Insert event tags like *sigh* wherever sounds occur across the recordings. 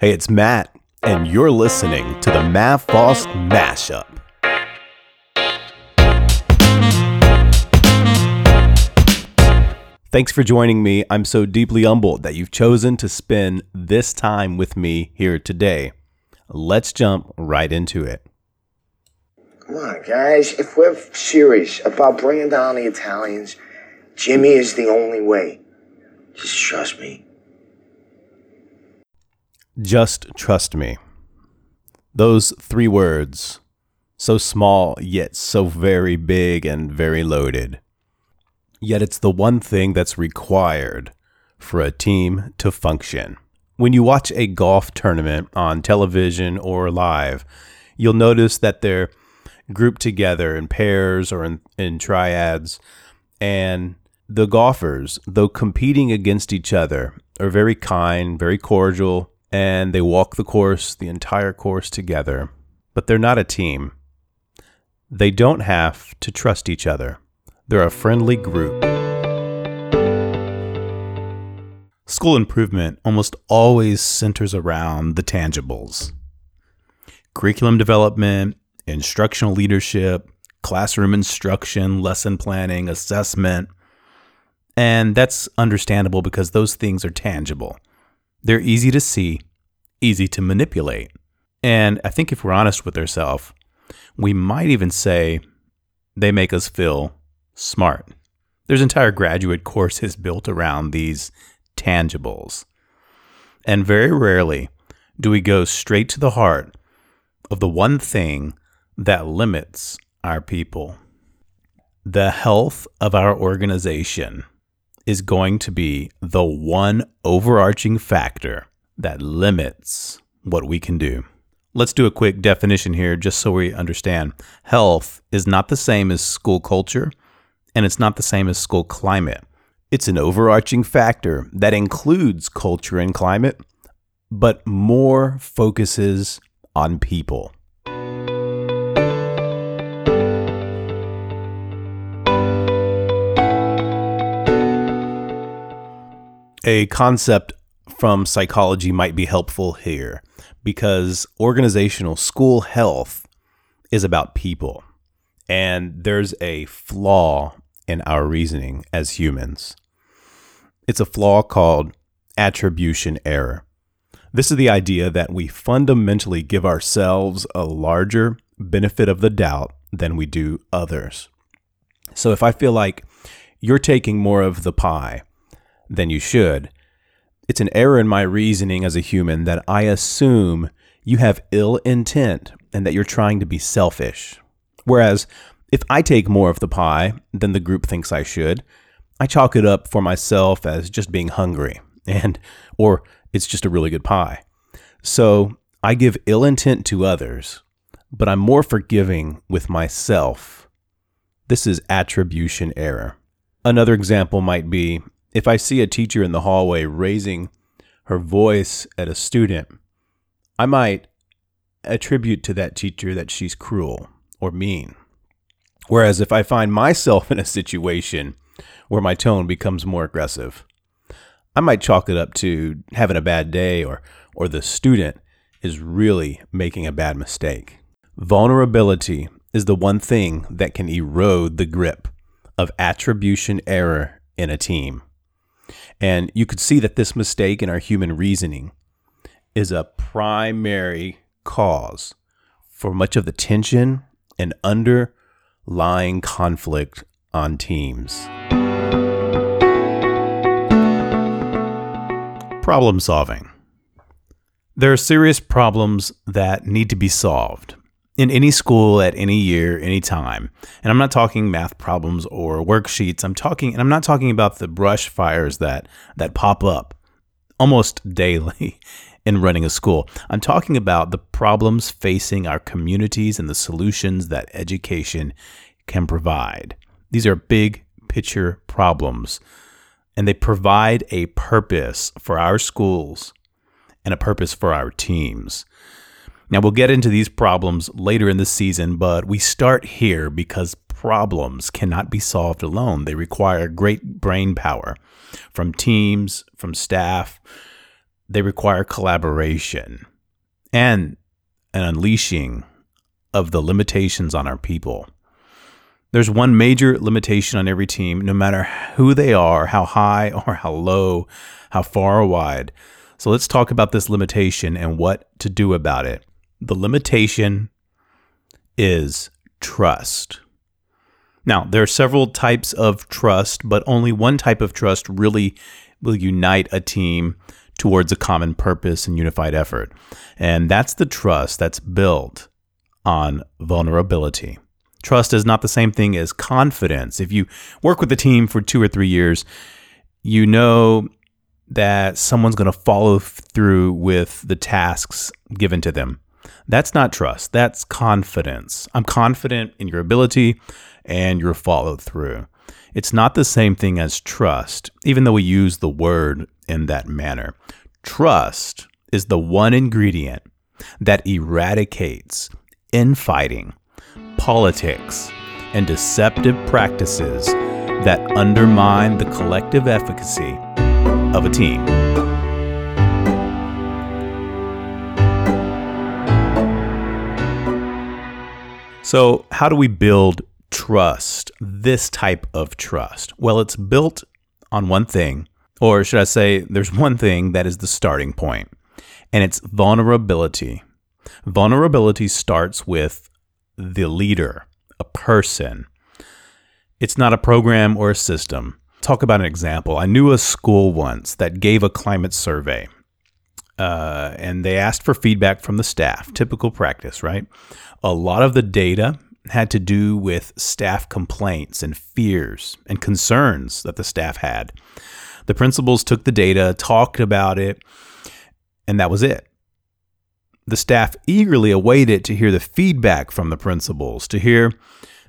Hey, it's Matt, and you're listening to the Math Boss Mashup. Thanks for joining me. I'm so deeply humbled that you've chosen to spend this time with me here today. Let's jump right into it. Come on, guys. If we're serious about bringing down the Italians, Jimmy is the only way. Just trust me. Just trust me. Those three words, so small yet so very big and very loaded. Yet it's the one thing that's required for a team to function. When you watch a golf tournament on television or live, you'll notice that they're grouped together in pairs or in, in triads. And the golfers, though competing against each other, are very kind, very cordial, and they walk the course, the entire course together. But they're not a team. They don't have to trust each other. They're a friendly group. School improvement almost always centers around the tangibles curriculum development, instructional leadership, classroom instruction, lesson planning, assessment. And that's understandable because those things are tangible. They're easy to see, easy to manipulate. And I think if we're honest with ourselves, we might even say they make us feel smart. There's entire graduate courses *laughs* built around these tangibles. And very rarely do we go straight to the heart of the one thing that limits our people. The health of our organization is going to be the one overarching factor that limits what we can do. Let's do a quick definition here just so we understand. Health is not the same as school culture and it's not the same as school climate. It's an overarching factor that includes culture and climate, but more focuses on people. A concept from psychology might be helpful here because organizational school health is about people. And there's a flaw in our reasoning as humans. It's a flaw called attribution error. This is the idea that we fundamentally give ourselves a larger benefit of the doubt than we do others. So if I feel like you're taking more of the pie than you should, it's an error in my reasoning as a human that I assume you have ill intent and that you're trying to be selfish. Whereas if I take more of the pie than the group thinks I should, I chalk it up for myself as just being hungry *laughs* and or it's just a really good pie. So, I give ill intent to others, but I'm more forgiving with myself. This is attribution error. Another example might be if I see a teacher in the hallway raising her voice at a student, I might attribute to that teacher that she's cruel or mean. Whereas if I find myself *laughs* in a situation where my tone becomes more aggressive, I might chalk it up to having a bad day or or the student is really making a bad mistake. Vulnerability is the one thing that can erode the grip of attribution error in a team. And you could see that this mistake in our human reasoning is a primary cause for much of the tension and underlying conflict on teams. Problem solving. There are serious problems that need to be solved in any school at any year, any time. And I'm not talking math problems or worksheets. I'm talking, and I'm not talking about the brush fires that that pop up almost *laughs* daily in running a school. I'm talking about the problems facing our communities and the solutions that education can provide. These are big picture problems, and they provide a purpose for our schools and a purpose for our teams. Now, we'll get into these problems later in the season, but we start here because problems cannot be solved alone. They require great brain power from teams, from staff, they require collaboration and an unleashing of the limitations on our people. There's one major limitation on every team, no matter who they are, how high *laughs* or how low, how far or wide. So let's talk about this limitation and what to do about it. The limitation is trust. Now, there are several types of trust, but only one type of trust really will unite a team towards a common purpose and unified effort. And that's the trust that's built on vulnerability. Trust is not the same thing as confidence. If you work with a team for two or three years, you know that someone's going to follow through with the tasks given to them. That's not trust, that's confidence. I'm confident in your ability and your follow through. It's not the same thing as trust, even though we use the word in that manner. Trust is the one ingredient that eradicates infighting, politics, and deceptive practices that undermine the collective efficacy of a team. So, how do we build trust, this type of trust? Well, it's built on one thing, or should I say, there's one thing that is the starting point, and it's vulnerability. Vulnerability starts with the leader, a person. It's not a program or a system. Talk about an example. I knew a school once that gave a climate survey. Uh, and they asked for feedback from the staff, typical practice, right? A lot of the data had to do with staff complaints and fears and concerns that the staff had. The principals took the data, talked about it, and that was it. The staff eagerly awaited to hear the feedback from the principals, to hear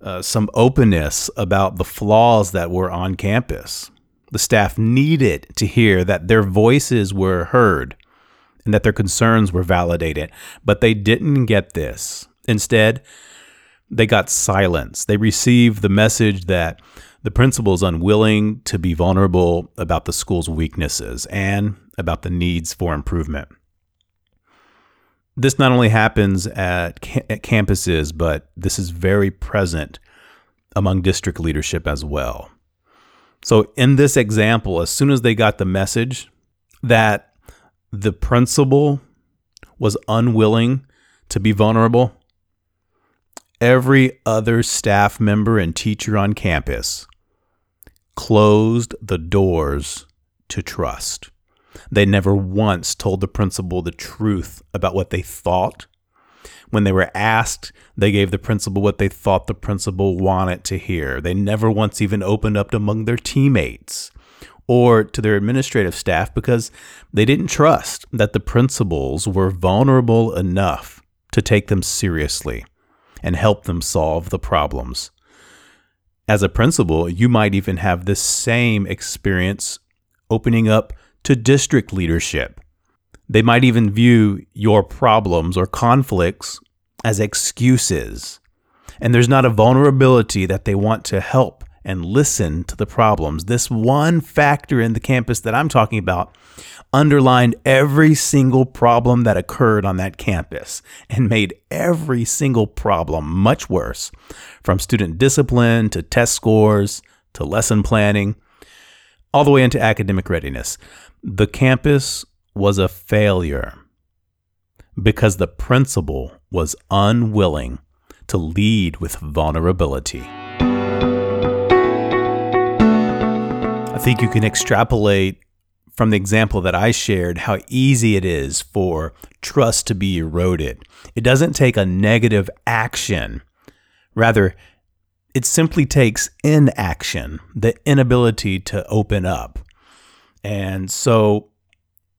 uh, some openness about the flaws that were on campus. The staff needed to hear that their voices were heard and that their concerns were validated, but they didn't get this. Instead, they got silence. They received the message that the principal is unwilling to be vulnerable about the school's weaknesses and about the needs for improvement. This not only happens at, ca- at campuses, but this is very present among district leadership as well. So, in this example, as soon as they got the message that the principal was unwilling to be vulnerable, every other staff member and teacher on campus closed the doors to trust. They never once told the principal the truth about what they thought. When they were asked, they gave the principal what they thought the principal wanted to hear. They never once even opened up among their teammates or to their administrative staff because they didn't trust that the principals were vulnerable enough to take them seriously and help them solve the problems. As a principal, you might even have the same experience opening up to district leadership. They might even view your problems or conflicts as excuses. And there's not a vulnerability that they want to help and listen to the problems. This one factor in the campus that I'm talking about underlined every single problem that occurred on that campus and made every single problem much worse from student discipline to test scores to lesson planning, all the way into academic readiness. The campus was a failure because the principal was unwilling to lead with vulnerability. I think you can extrapolate from the example that I shared how easy it is for trust to be eroded. It doesn't take a negative action. Rather, it simply takes inaction, the inability to open up. And so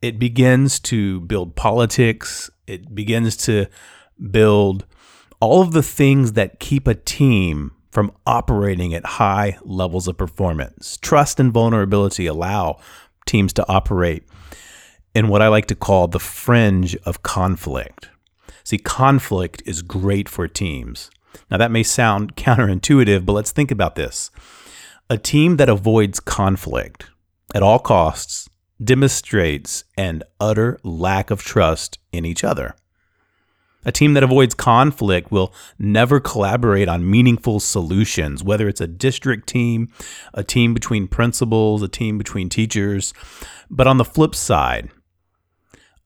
it begins to build politics, it begins to build all of the things that keep a team from operating at high levels of performance. Trust and vulnerability allow teams to operate in what I like to call the fringe of conflict. See, conflict is great for teams. Now, that may sound *laughs* counterintuitive, but let's think about this. A team that avoids conflict at all costs demonstrates an utter lack of trust in each other. A team that avoids conflict will never collaborate on meaningful solutions, whether it's a district team, a team between principals, a team between teachers. But on the flip side,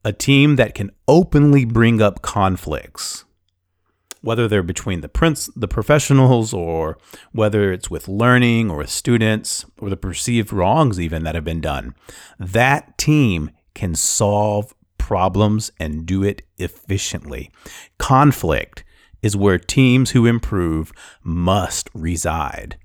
a team that can openly bring up conflicts, whether they're between the prince, the professionals, or whether it's with learning or with students, or the perceived wrongs even that have been done, that team can solve problems and do it efficiently. Conflict is where teams who improve must reside.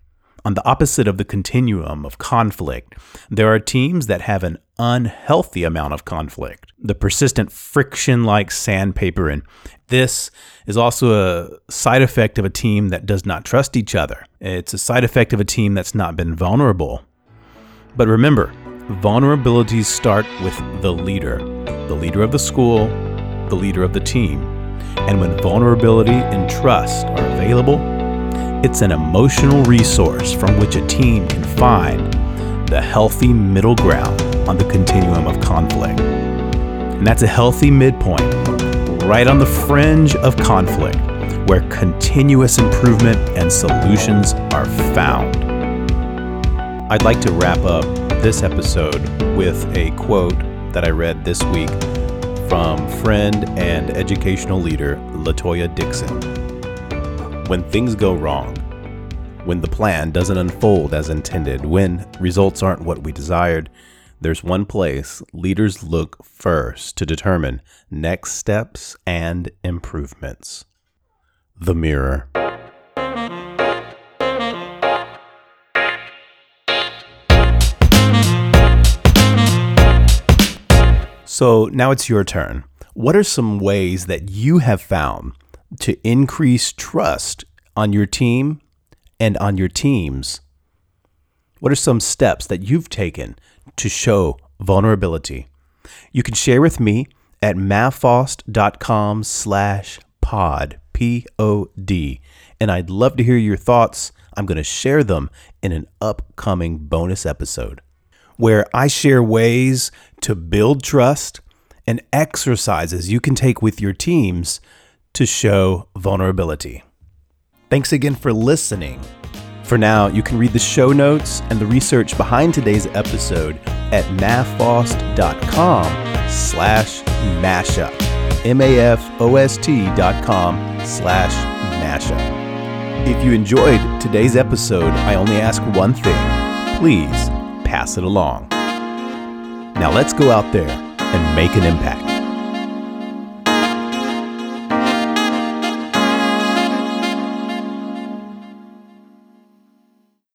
On the opposite of the continuum of conflict, there are teams that have an unhealthy amount of conflict, the persistent friction like sandpaper. And this is also a side effect of a team that does not trust each other. It's a side effect of a team that's not been vulnerable. But remember, vulnerabilities start with the leader the leader of the school, the leader of the team. And when vulnerability and trust are available, it's an emotional resource from which a team can find the healthy middle ground on the continuum of conflict. And that's a healthy midpoint, right on the fringe of conflict, where continuous improvement and solutions are found. I'd like to wrap up this episode with a quote that I read this week from friend and educational leader Latoya Dixon. When things go wrong, when the plan doesn't unfold as intended, when results aren't what we desired, there's one place leaders look first to determine next steps and improvements the mirror. So now it's your turn. What are some ways that you have found to increase trust on your team and on your teams? What are some steps that you've taken to show vulnerability? You can share with me at mavfaust.com slash pod, P-O-D. And I'd love to hear your thoughts. I'm going to share them in an upcoming bonus episode where I share ways to build trust and exercises you can take with your teams to show vulnerability. Thanks again for listening. For now, you can read the show notes and the research behind today's episode at mavfaust.com slash mashup. M-A-F-O-S-T dot com slash mashup. If you enjoyed today's episode, I only ask one thing. Please pass it along. Now let's go out there and make an impact.